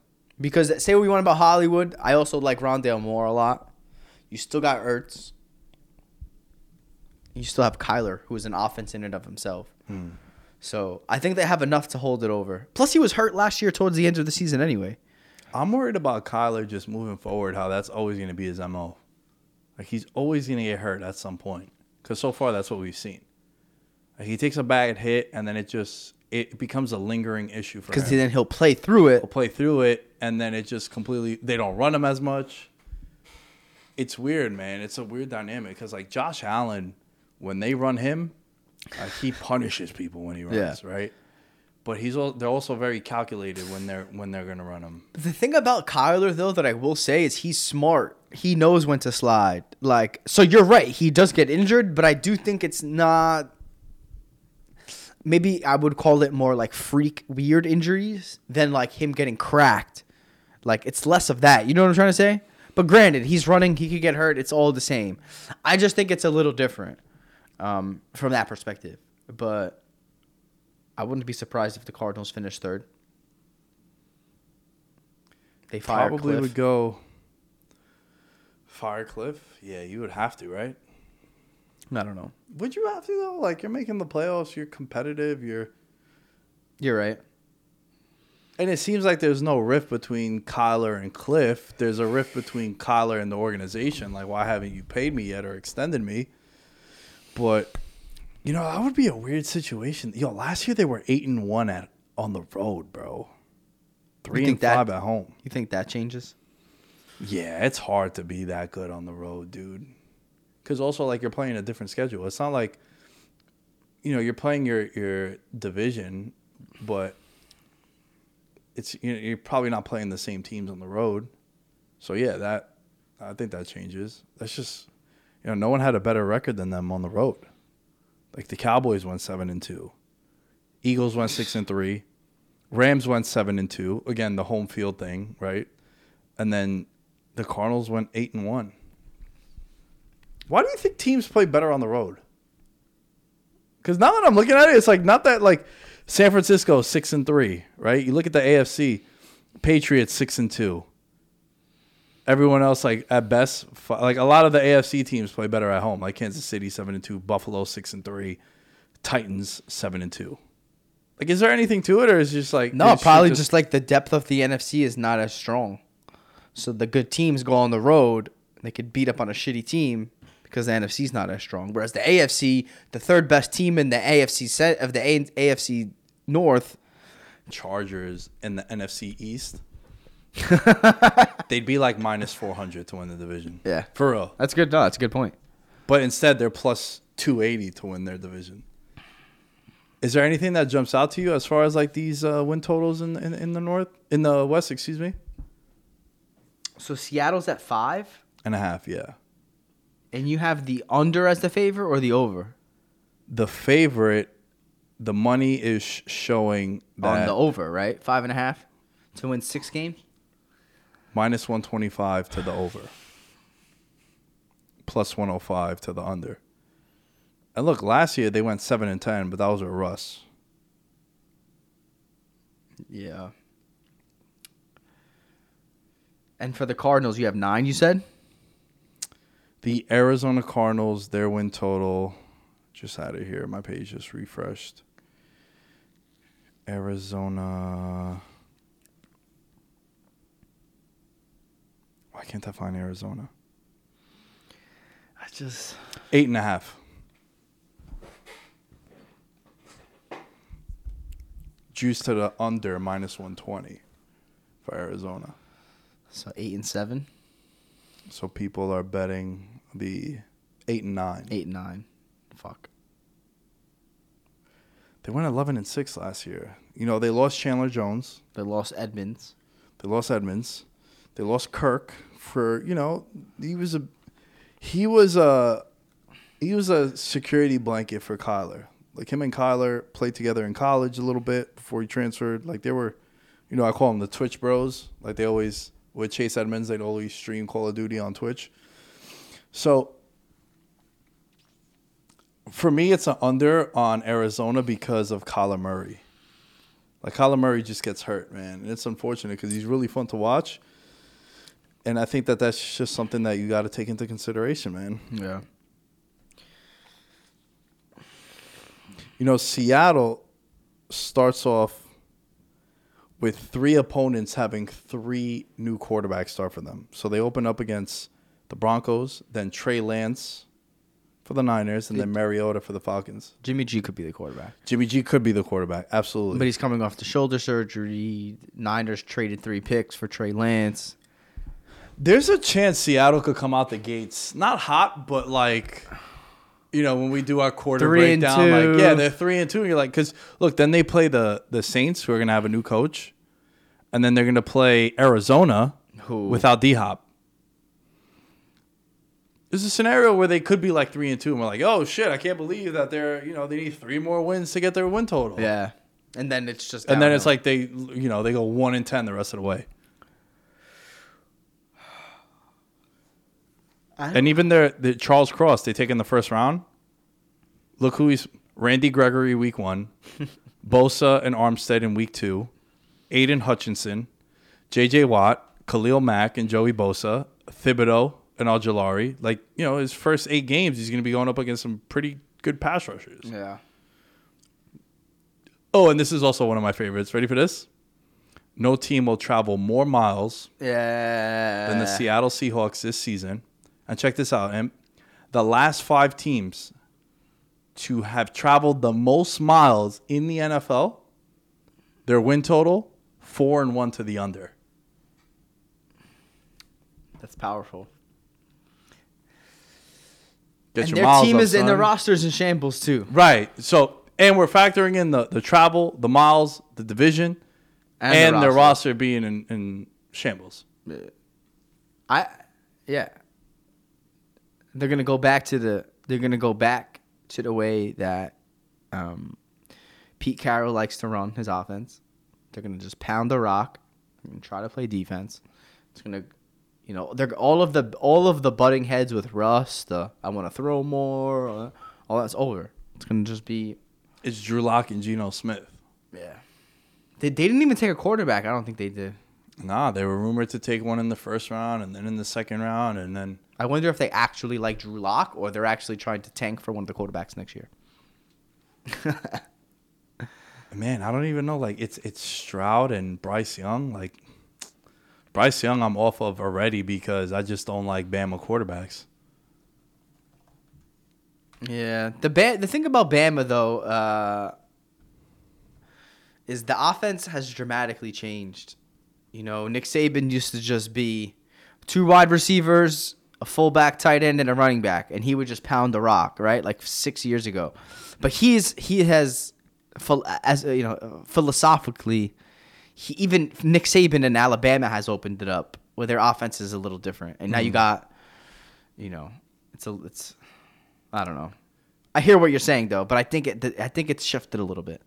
Because say what we want about Hollywood, I also like Rondale Moore a lot. You still got Ertz. You still have Kyler, who is an offense in and of himself. Hmm. So I think they have enough to hold it over. Plus, he was hurt last year towards the end of the season anyway. I'm worried about Kyler just moving forward. How that's always gonna be his mo. Like he's always gonna get hurt at some point. Because so far that's what we've seen. Like he takes a bad hit and then it just it becomes a lingering issue for him. Because then he'll play through it. He'll play through it, and then it just completely they don't run him as much. It's weird, man. It's a weird dynamic because like Josh Allen, when they run him, like he punishes people when he runs, right? But he's al- they're also very calculated when they're when they're gonna run him. The thing about Kyler though that I will say is he's smart. He knows when to slide. Like so you're right, he does get injured, but I do think it's not maybe I would call it more like freak weird injuries than like him getting cracked. Like it's less of that. You know what I'm trying to say? But granted, he's running, he could get hurt, it's all the same. I just think it's a little different um, from that perspective. But I wouldn't be surprised if the Cardinals finish third. They fire Probably Cliff. would go Fire Cliff? Yeah, you would have to, right? I don't know. Would you have to though? Like you're making the playoffs, you're competitive, you're You're right. And it seems like there's no rift between Kyler and Cliff. There's a rift between Kyler and the organization. Like, why haven't you paid me yet or extended me? But you know, that would be a weird situation. Yo, last year they were eight and one at on the road, bro. Three and that- five at home. You think that changes? Yeah, it's hard to be that good on the road, dude. Because also, like, you're playing a different schedule. It's not like, you know, you're playing your your division, but it's you know, you're probably not playing the same teams on the road. So yeah, that I think that changes. That's just, you know, no one had a better record than them on the road. Like the Cowboys went seven and two, Eagles went six and three, Rams went seven and two. Again, the home field thing, right? And then the Cardinals went eight and one. Why do you think teams play better on the road? Because now that I'm looking at it, it's like not that like San Francisco six and three, right? You look at the AFC, Patriots six and two. Everyone else, like at best, like a lot of the AFC teams play better at home, like Kansas City seven and two, Buffalo six and three, Titans seven and two. Like, is there anything to it, or is it just like No, probably just, like the depth of the NFC is not as strong. So the good teams go on the road. They could beat up on a shitty team because the NFC's not as strong. Whereas the AFC, the third best team in the AFC set of the AFC North, Chargers in the NFC East, they'd be like minus 400 to win the division. Yeah. For real. that's good. No, that's a good point. But instead, they're plus 280 to win their division. Is there anything that jumps out to you as far as like these uh, win totals in, in in the north in the west? Excuse me, So Seattle's at five, and a half. Yeah, and you have the under as the favor or the over. the favorite the money is sh- showing on the over, right? Five and a half to win six games. Minus 125 to the over, plus 105 to the under. And look, last year they went 7 and 10, but that was with Russ. Yeah. And for the Cardinals, you have nine. You said The Arizona Cardinals, their win total, just out of here. My page just refreshed. Arizona. Why can't I find Arizona? I just Eight and a half. Juice to the under minus 120 for Arizona. so eight and seven, So people are betting the eight and nine. eight and nine. Fuck. They went 11 and 6 last year. You know, they lost Chandler Jones. They lost Edmonds. They lost Edmonds. They lost Kirk for, you know, he was a he was a he was a security blanket for Kyler. Like him and Kyler played together in college a little bit before he transferred. Like they were, you know, I call them the Twitch Bros. Like they always with Chase Edmonds, they'd always stream Call of Duty on Twitch. So for me, it's an under on Arizona because of Kyler Murray. Like Kyler Murray just gets hurt, man, and it's unfortunate because he's really fun to watch. And I think that that's just something that you got to take into consideration, man. Yeah. You know, Seattle starts off with three opponents having three new quarterbacks start for them. So they open up against the Broncos, then Trey Lance for the Niners, and then Mariota for the Falcons. Jimmy G could be the quarterback, Jimmy G could be the quarterback, absolutely. but he's coming off the shoulder surgery. Niners traded three picks for Trey Lance. There's a chance Seattle could come out the gates not hot, but like, you know, when we do our quarter Three breakdown, like, yeah, they're three and two. And you're like, because look, then they play the the Saints, who are gonna have a new coach, and then they're gonna play Arizona, Who- without D Hop. There's a scenario where they could be like three and two, and we're like, oh shit, I can't believe that they're, you know, they need three more wins to get their win total. Yeah, and then it's just And then it's like they, you know, they go one and ten the rest of the way. And even their the Charles Cross, they take in the first round. Look who he's Randy Gregory week one, Bosa and Armstead in week two, Aidan Hutchinson, J.J. Watt, Khalil Mack and Joey Bosa, Thibodeaux and Ojulari. Like you know, his first eight games, he's going to be going up against some pretty good pass rushers. yeah. Oh, and this is also one of my favorites. Ready for this? No team will travel more miles Yeah. than the Seattle Seahawks this season. And check this out, Imp. The last five teams to have traveled the most miles in the NFL, their win total, four and one to the under. That's powerful. Get and your their team up, is in the son. rosters in shambles too. Right. So and we're factoring in the, the travel, the miles, the division, And and, the their roster. roster being in, in shambles. I, yeah. They're gonna go back to the. They're gonna go back to the way that, um, Pete Carroll likes to run his offense. They're gonna just pound the rock and try to play defense. It's gonna, you know, they're all of the all of the butting heads with Russ. The I want to throw more. uh, All that's over. It's gonna just be. It's Drew Lock and Geno Smith. Yeah. They, they didn't even take a quarterback. I don't think they did. Nah, they were rumored to take one in the first round and then in the second round and then I wonder if they actually like Drew Lock or they're actually trying to tank for one of the quarterbacks next year. man, I don't even know. Like it's it's Stroud and Bryce Young. Like Bryce Young, I'm off of already because I just don't like Bama quarterbacks. Yeah, the ba- the thing about Bama though uh, is the offense has dramatically changed. You know, Nick Saban used to just be two wide receivers, a fullback, tight end, and a running back, and he would just pound the rock, right? Like six years ago. But he's he has, as you know, philosophically, he even Nick Saban in Alabama has opened it up where their offense is a little different, and now you mm. got, you know, it's a it's, I don't know. I hear what you're saying though, but I think it I think it's shifted a little bit.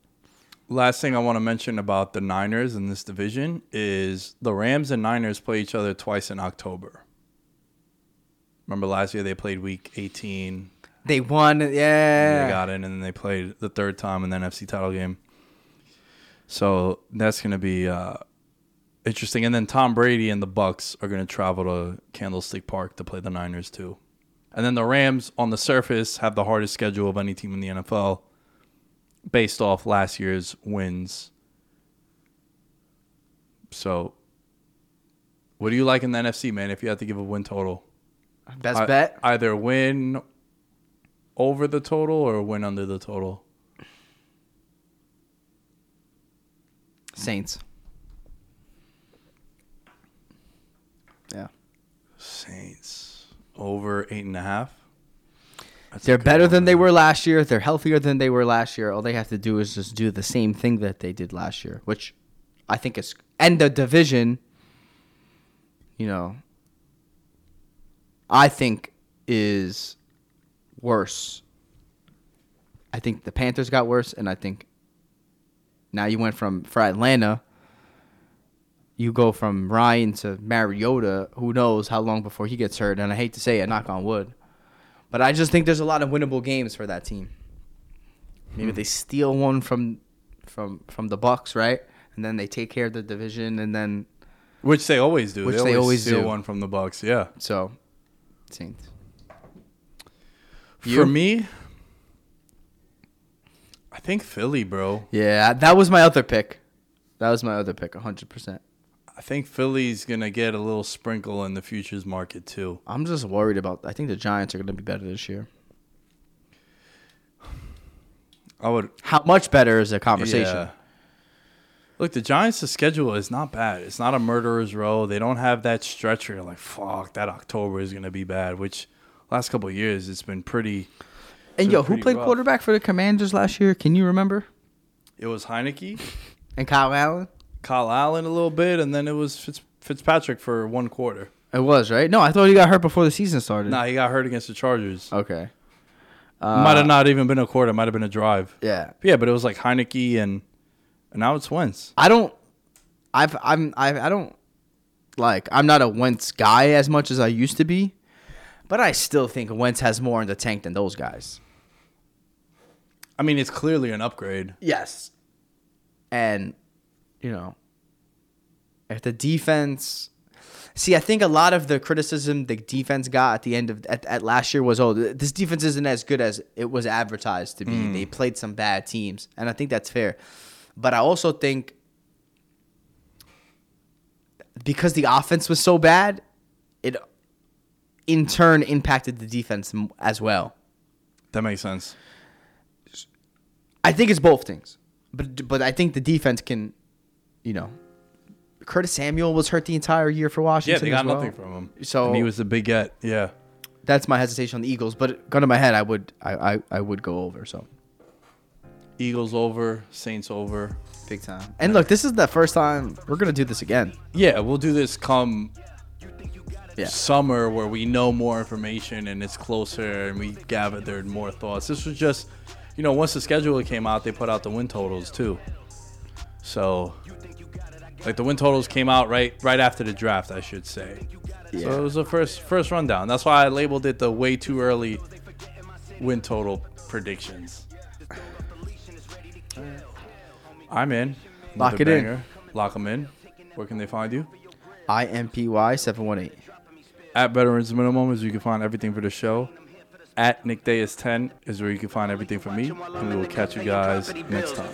Last thing I want to mention about the Niners in this division is the Rams and Niners play each other twice in October. Remember last year they played week 18. They won, yeah. They got in and then they played the third time in the NFC title game. So that's going to be uh, interesting. And then Tom Brady and the Bucks are going to travel to Candlestick Park to play the Niners too. And then the Rams on the surface have the hardest schedule of any team in the NFL based off last year's wins. So, what do you like in the NFC, man? If you had to give a win total, Best I- bet. either win over the total or win under the total. Saints. Yeah. Saints over eight and a half. That's They're good better one. than they were last year. They're healthier than they were last year. All they have to do is just do the same thing that they did last year, which I think is and the division, you know, I think is worse. I think the Panthers got worse and I think now you went from for Atlanta you go from Ryan to Mariota, who knows how long before he gets hurt and I hate to say it, knock on wood. But I just think there's a lot of winnable games for that team. Maybe hmm. they steal one from from from the Bucks, right? And then they take care of the division, and then which they always do. Which they they always, always steal do. one from the Bucks. Yeah. so Saints. For me, I think Philly, bro. Yeah, that was my other pick. That was my other pick, 100%. I think Philly's gonna get a little sprinkle in the futures market too. I'm just worried about. I think the Giants are going to be better this year. I would How much better is a conversation? Yeah. Look, the Giants' schedule is not bad. It's not a murderer's row. They don't have that stretch where you're like, fuck, that October is gonna be bad. Which last couple of years it's been pretty. And been yo, who played rough. quarterback for the Commanders last year? Can you remember? It was Heinicke, And Kyle Allen. Kyle Allen a little bit, and then it was Fitz, Fitzpatrick for one quarter. It was right. No, I thought he got hurt before the season started. Nah, he got hurt against the Chargers. Okay. might have uh, not even been a quarter. Might have been a drive. Yeah. Yeah, but it was like Heinicke and and now it's Wentz. I don't. I've I'm I I don't like. I'm not a Wentz guy as much as I used to be, but I still think Wentz has more in the tank than those guys. I mean, it's clearly an upgrade. Yes. And, you know, if the defense. See, I think a lot of the criticism the defense got at the end of at, at last year was, oh, this defense isn't as good as it was advertised to be. Mm. They played some bad teams, and I think that's fair. But I also think because the offense was so bad, it in turn impacted the defense as well. That makes sense. I think it's both things, but but I think the defense can, you know, Curtis Samuel was hurt the entire year for Washington. Yeah, they got well. nothing from him. So and he was the big get. Yeah. that's my hesitation on the Eagles. But gun to my head, I would I, I, I would go over. So Eagles over, Saints over. big time. And look, this is the first time we're gonna do this again. Yeah, we'll do this come Yeah. summer where we know more information and it's closer and we gathered more thoughts. This was just, you know, once the schedule came out, they put out the win totals too. So, like the win totals came out right right after the draft, I should say. Yeah. So it was the first first rundown. That's why I labeled it the way too early win total predictions. I'm in. Lock Another it in. banger. Lock them in. Where can they find you? IMPY seven one eight. At Veterans Minimum is where you can find everything for the show. At Nick Day is 10 is where you can find everything for me. And we will catch you guys next time.